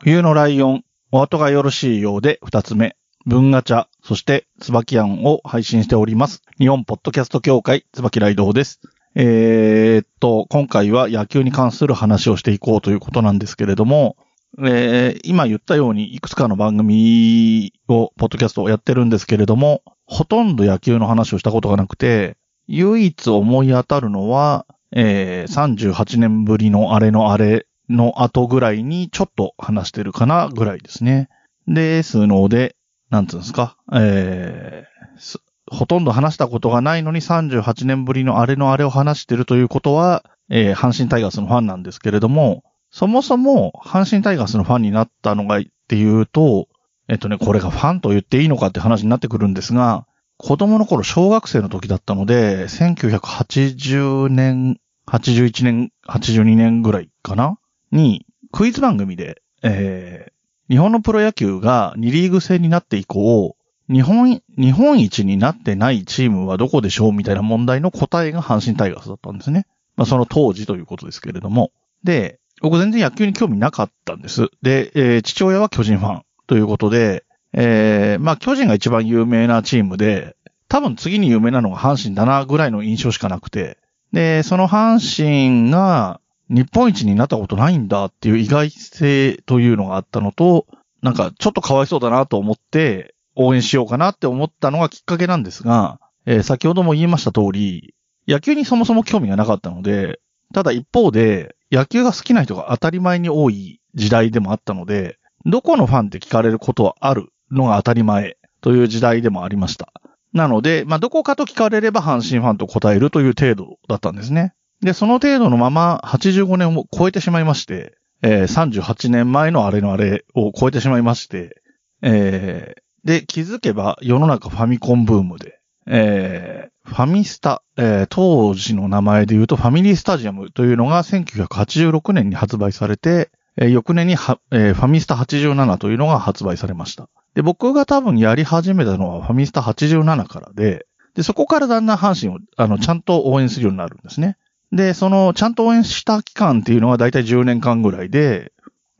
冬のライオン、お後がよろしいようで二つ目、文ガチャ、そして椿庵を配信しております。日本ポッドキャスト協会、椿ライドウです。えー、っと、今回は野球に関する話をしていこうということなんですけれども、えー、今言ったようにいくつかの番組を、ポッドキャストをやってるんですけれども、ほとんど野球の話をしたことがなくて、唯一思い当たるのは、えー、38年ぶりのあれのあれの後ぐらいにちょっと話してるかなぐらいですね。ですので、なんつうんですか、えー、ほとんど話したことがないのに38年ぶりのあれのあれを話してるということは、えー、阪神タイガースのファンなんですけれども、そもそも阪神タイガースのファンになったのがっていうと、えっとね、これがファンと言っていいのかって話になってくるんですが、子供の頃小学生の時だったので、1980年、81年、82年ぐらいかなに、クイズ番組で、えー、日本のプロ野球が2リーグ制になって以降、日本、日本一になってないチームはどこでしょうみたいな問題の答えが阪神タイガースだったんですね。まあその当時ということですけれども。で、僕全然野球に興味なかったんです。で、えー、父親は巨人ファンということで、えー、まあ巨人が一番有名なチームで、多分次に有名なのが阪神だなぐらいの印象しかなくて、で、その阪神が日本一になったことないんだっていう意外性というのがあったのと、なんかちょっとかわいそうだなと思って応援しようかなって思ったのがきっかけなんですが、えー、先ほども言いました通り、野球にそもそも興味がなかったので、ただ一方で野球が好きな人が当たり前に多い時代でもあったので、どこのファンって聞かれることはあるのが当たり前という時代でもありました。なので、まあ、どこかと聞かれれば阪神ファンと答えるという程度だったんですね。で、その程度のまま85年を超えてしまいまして、えー、38年前のあれのあれを超えてしまいまして、えー、で、気づけば世の中ファミコンブームで、えー、ファミスタ、えー、当時の名前で言うとファミリースタジアムというのが1986年に発売されて、えー、翌年には、えー、ファミスタ87というのが発売されました。で、僕が多分やり始めたのはファミスタ87からで、で、そこからだんだん阪神を、あの、ちゃんと応援するようになるんですね。で、その、ちゃんと応援した期間っていうのはだいたい10年間ぐらいで、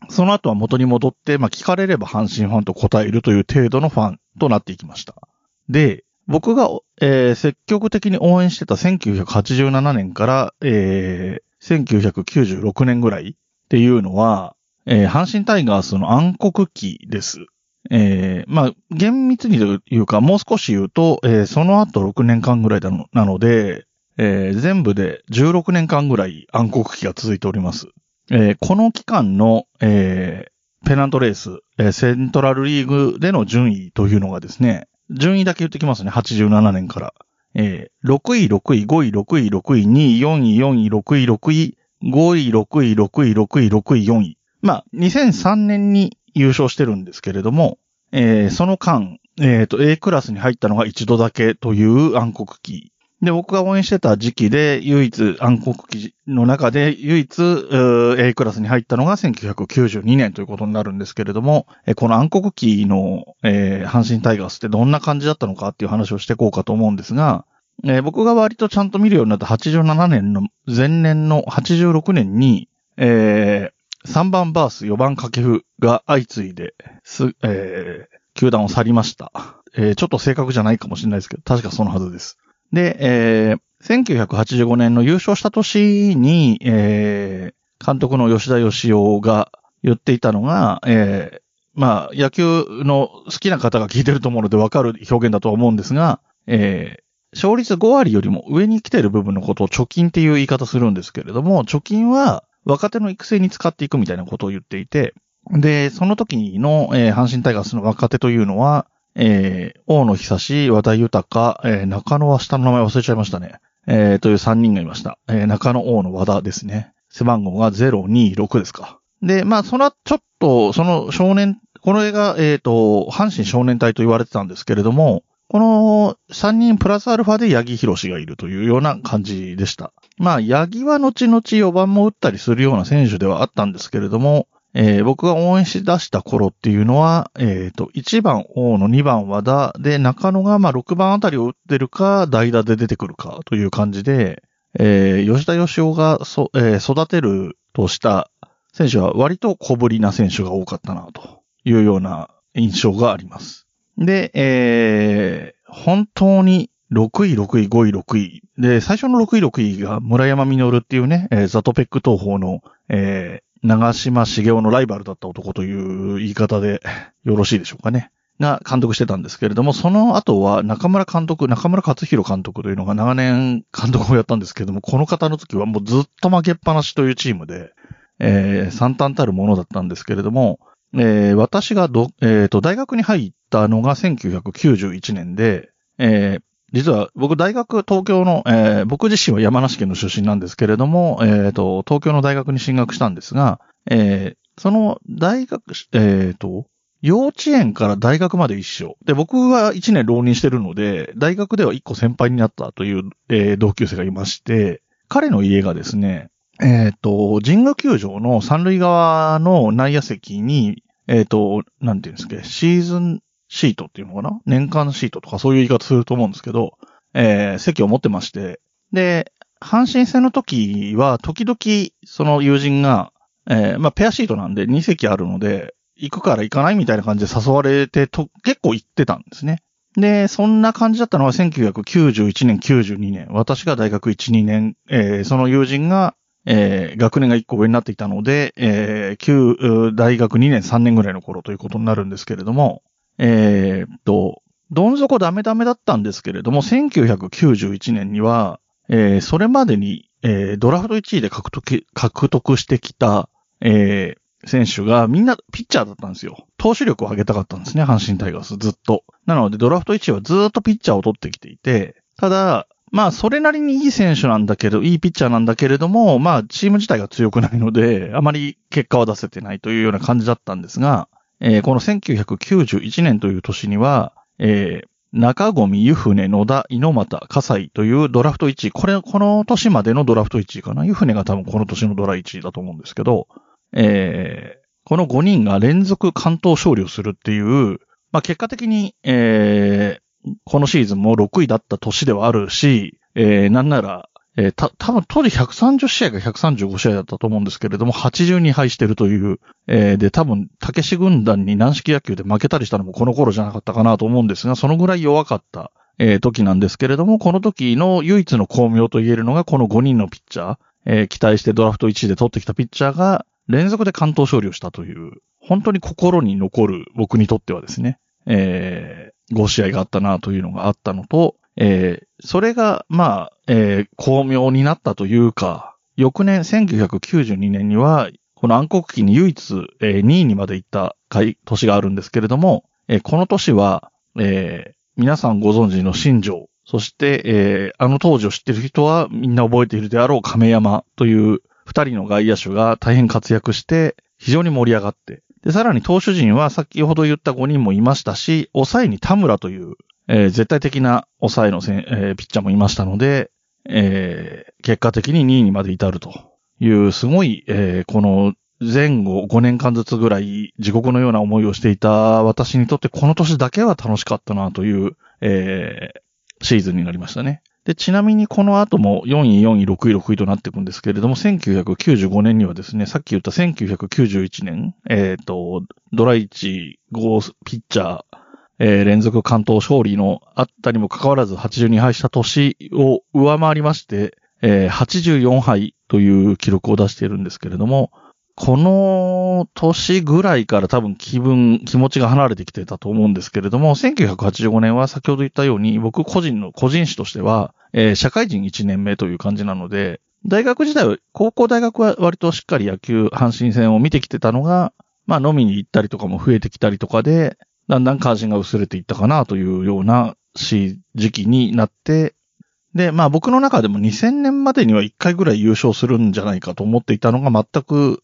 その後は元に戻って、まあ、聞かれれば阪神ファンと答えるという程度のファンとなっていきました。で、僕が、えー、積極的に応援してた1987年から、えー、1996年ぐらいっていうのは、えー、阪神タイガースの暗黒期です。えー、まあ、厳密にというか、もう少し言うと、えー、その後6年間ぐらいなので、えー、全部で16年間ぐらい暗黒期が続いております。えー、この期間の、えー、ペナントレース、え、セントラルリーグでの順位というのがですね、順位だけ言ってきますね、87年から。え、6位、6位、5位、6位、6位、2位、4位、4位、6位、6位、5位、6位、6位、6位、6位、4位。まあ、2003年に優勝してるんですけれども、え、その間、えっ、と、A クラスに入ったのが一度だけという暗黒期で、僕が応援してた時期で、唯一暗黒期の中で、唯一 A クラスに入ったのが1992年ということになるんですけれども、この暗黒期の、えー、阪神タイガースってどんな感じだったのかっていう話をしていこうかと思うんですが、えー、僕が割とちゃんと見るようになった87年の前年の86年に、えー、3番バース4番掛布が相次いで、す、えー、球団を去りました。えー、ちょっと正確じゃないかもしれないですけど、確かそのはずです。で、えー、1985年の優勝した年に、えー、監督の吉田義雄が言っていたのが、えー、まあ、野球の好きな方が聞いてると思うのでわかる表現だとは思うんですが、えー、勝率5割よりも上に来てる部分のことを貯金っていう言い方するんですけれども、貯金は若手の育成に使っていくみたいなことを言っていて、で、その時の、えー、阪神タイガースの若手というのは、えー、大野久志、和田豊、えー、中野は下の名前忘れちゃいましたね。えー、という3人がいました。えー、中野、大野、和田ですね。背番号が026ですか。で、まあ、その、ちょっと、その少年、この映画、えっ、ー、と、阪神少年隊と言われてたんですけれども、この3人プラスアルファで八木博士がいるというような感じでした。まあ、八木は後々4番も打ったりするような選手ではあったんですけれども、えー、僕が応援し出した頃っていうのは、えっ、ー、と、1番大野、2番和田で、中野がまあ6番あたりを打ってるか、代打で出てくるかという感じで、えー、吉田義雄がそ、えー、育てるとした選手は割と小ぶりな選手が多かったな、というような印象があります。で、えー、本当に6位、6位、5位、6位。で、最初の6位、6位が村山実っていうね、えー、ザトペック東方の、えー、長島茂雄のライバルだった男という言い方でよろしいでしょうかね。が監督してたんですけれども、その後は中村監督、中村克弘監督というのが長年監督をやったんですけれども、この方の時はもうずっと負けっぱなしというチームで、えー、惨憺たるものだったんですけれども、えー、私がど、えー、と、大学に入ったのが1991年で、えー、実は僕大学、東京の、えー、僕自身は山梨県の出身なんですけれども、えっ、ー、と、東京の大学に進学したんですが、えー、その大学、えっ、ー、と、幼稚園から大学まで一緒。で、僕は1年浪人してるので、大学では1個先輩になったという、えー、同級生がいまして、彼の家がですね、えっ、ー、と、神宮球場の三塁側の内野席に、えっ、ー、と、なんていうんですか、シーズンシートっていうのかな？年間シートとかそういう言い方すると思うんですけど、えー、席を持ってまして、で、阪神戦の時は、時々、その友人が、えー、まあ、ペアシートなんで2席あるので、行くから行かないみたいな感じで誘われてと、結構行ってたんですね。で、そんな感じだったのは1991年、92年。私が大学1、2年、えー、その友人が、えー、学年が1個上になっていたので、えー、旧、大学2年、3年ぐらいの頃ということになるんですけれども、えー、っと、どん底ダメダメだったんですけれども、1991年には、えー、それまでに、えー、ドラフト1位で獲得、獲得してきた、えー、選手がみんなピッチャーだったんですよ。投手力を上げたかったんですね、阪神タイガース、ずっと。なので、ドラフト1位はずっとピッチャーを取ってきていて、ただ、まあ、それなりにいい選手なんだけど、いいピッチャーなんだけれども、まあ、チーム自体が強くないので、あまり結果は出せてないというような感じだったんですが、えー、この1991年という年には、えー、中込、湯船、野田、猪俣、葛西というドラフト1位。これ、この年までのドラフト1位かな。湯船が多分この年のドラ1位だと思うんですけど、えー、この5人が連続関東勝利をするっていう、まあ、結果的に、えー、このシーズンも6位だった年ではあるし、えー、なんなら、えー、た、多分当時130試合が135試合だったと思うんですけれども、82敗してるという、えー、で、多分、竹志軍団に軟式野球で負けたりしたのもこの頃じゃなかったかなと思うんですが、そのぐらい弱かった、えー、時なんですけれども、この時の唯一の巧妙と言えるのが、この5人のピッチャー、えー、期待してドラフト1位で取ってきたピッチャーが、連続で関東勝利をしたという、本当に心に残る僕にとってはですね、えー、5試合があったなというのがあったのと、えー、それが、まあ、えー、巧妙になったというか、翌年1992年には、この暗黒期に唯一、えー、2位にまで行った年があるんですけれども、えー、この年は、えー、皆さんご存知の新庄、そして、え、あの当時を知ってる人はみんな覚えているであろう亀山という二人の外野手が大変活躍して、非常に盛り上がって、で、さらに投手陣は先ほど言った5人もいましたし、抑えに田村という、えー、絶対的な抑えのせ、えー、ピッチャーもいましたので、えー、結果的に2位にまで至るという、すごい、えー、この前後5年間ずつぐらい地獄のような思いをしていた私にとってこの年だけは楽しかったなという、えー、シーズンになりましたね。で、ちなみにこの後も4位、4位、6位、6位となっていくんですけれども、1995年にはですね、さっき言った1991年、えっ、ー、と、ドラ1、5ピッチャー、えー、連続関東勝利のあったにもかかわらず82敗した年を上回りまして、えー、84敗という記録を出しているんですけれども、この年ぐらいから多分気分、気持ちが離れてきてたと思うんですけれども、1985年は先ほど言ったように、僕個人の、個人誌としては、えー、社会人1年目という感じなので、大学時代は、高校大学は割としっかり野球、阪神戦を見てきてたのが、まあ飲みに行ったりとかも増えてきたりとかで、だんだん関心が薄れていったかなというような時期になって、で、まあ僕の中でも2000年までには1回ぐらい優勝するんじゃないかと思っていたのが全く、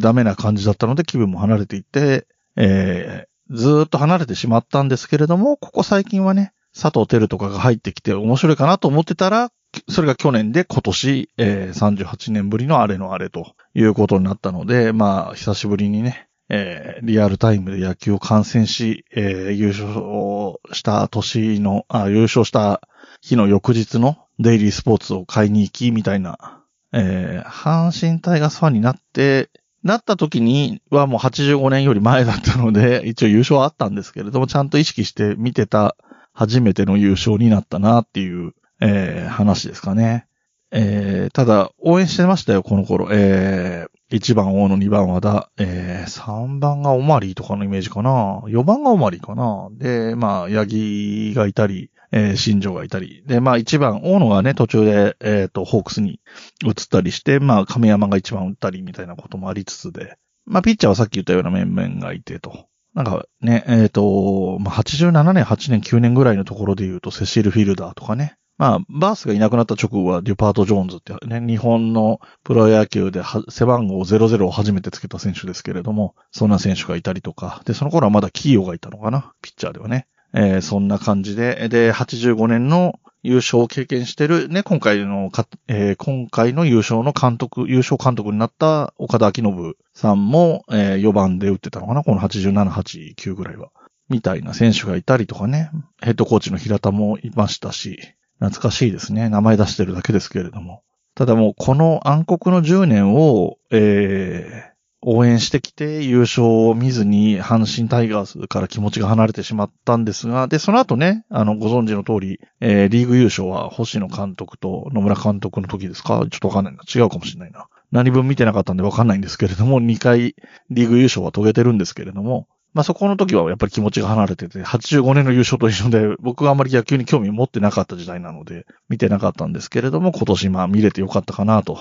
ダメな感じだったので気分も離れていて、えー、ずっと離れてしまったんですけれども、ここ最近はね、佐藤輝とかが入ってきて面白いかなと思ってたら、それが去年で今年、えー、38年ぶりのあれのあれということになったので、まあ、久しぶりにね、えー、リアルタイムで野球を観戦し、えー、優勝した年のあ、優勝した日の翌日のデイリースポーツを買いに行き、みたいな、えー、阪神タイガースファンになって、なった時にはもう85年より前だったので、一応優勝はあったんですけれども、ちゃんと意識して見てた初めての優勝になったなっていう、えー、話ですかね。えー、ただ、応援してましたよ、この頃。えー、1番大野、2番和田、えー、3番がオマリーとかのイメージかな。4番がオマリーかな。で、まあ、ヤギがいたり、えー、新庄がいたり。で、まあ1番、大野がね、途中で、えっ、ー、と、ホークスに移ったりして、まあ亀山が一番打ったりみたいなこともありつつで、まあピッチャーはさっき言ったような面々がいてと。なんかね、えっ、ー、と、まあ87年、8年、9年ぐらいのところで言うと、セシル・フィルダーとかね。まあ、バースがいなくなった直後はデュパート・ジョーンズってね、日本のプロ野球で背番号00を初めてつけた選手ですけれども、そんな選手がいたりとか、で、その頃はまだキーヨがいたのかな、ピッチャーではね。えー、そんな感じで、で、85年の優勝を経験してる、ね、今回のか、えー、今回の優勝の監督、優勝監督になった岡田明信さんも、えー、4番で打ってたのかな？この87、8、9ぐらいは。みたいな選手がいたりとかね、ヘッドコーチの平田もいましたし、懐かしいですね。名前出してるだけですけれども。ただもうこの暗黒の10年を、えー、応援してきて優勝を見ずに阪神タイガースから気持ちが離れてしまったんですが、で、その後ね、あの、ご存知の通り、えー、リーグ優勝は星野監督と野村監督の時ですか？ちょっとわかんないな。違うかもしれないな。何分見てなかったんでわかんないんですけれども、2回リーグ優勝は遂げてるんですけれども、まあ、そこの時はやっぱり気持ちが離れてて、85年の優勝と一緒で、僕はあまり野球に興味を持ってなかった時代なので、見てなかったんですけれども、今年まあ見れてよかったかなと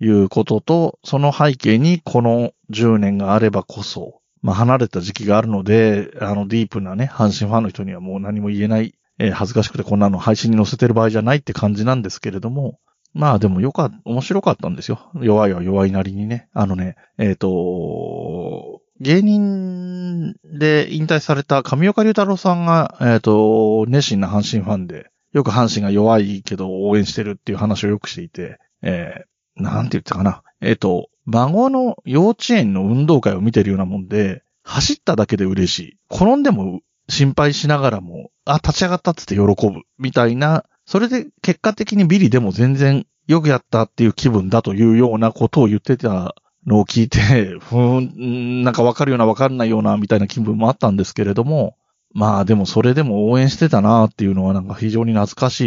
いうことと、その背景にこの10年があればこそ、まあ離れた時期があるので、あのディープなね、阪神ファンの人にはもう何も言えない、えー、恥ずかしくてこんなの配信に載せてる場合じゃないって感じなんですけれども、まあでもよか、面白かったんですよ。弱いは弱いなりにね。あのね、えっ、ー、と、芸人で引退された上岡龍太郎さんが、えっ、ー、と、熱心な阪神ファンで、よく阪神が弱いけど応援してるっていう話をよくしていて、えなんて言ったかな。えっ、ー、と、孫の幼稚園の運動会を見てるようなもんで、走っただけで嬉しい。転んでも心配しながらも、あ、立ち上がったっつって喜ぶ。みたいな、それで結果的にビリでも全然よくやったっていう気分だというようなことを言ってたのを聞いて、ふん、なんかわかるようなわかんないようなみたいな気分もあったんですけれども、まあでもそれでも応援してたなっていうのはなんか非常に懐かし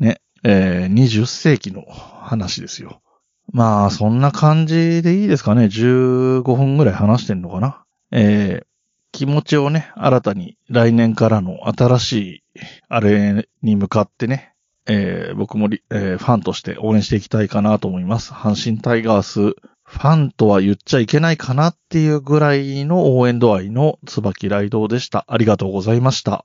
いね、えー、20世紀の話ですよ。まあ、そんな感じでいいですかね。15分ぐらい話してんのかな。えー、気持ちをね、新たに来年からの新しい、あれに向かってね、えー、僕も、えー、ファンとして応援していきたいかなと思います。阪神タイガース、ファンとは言っちゃいけないかなっていうぐらいの応援度合いの椿雷道でした。ありがとうございました。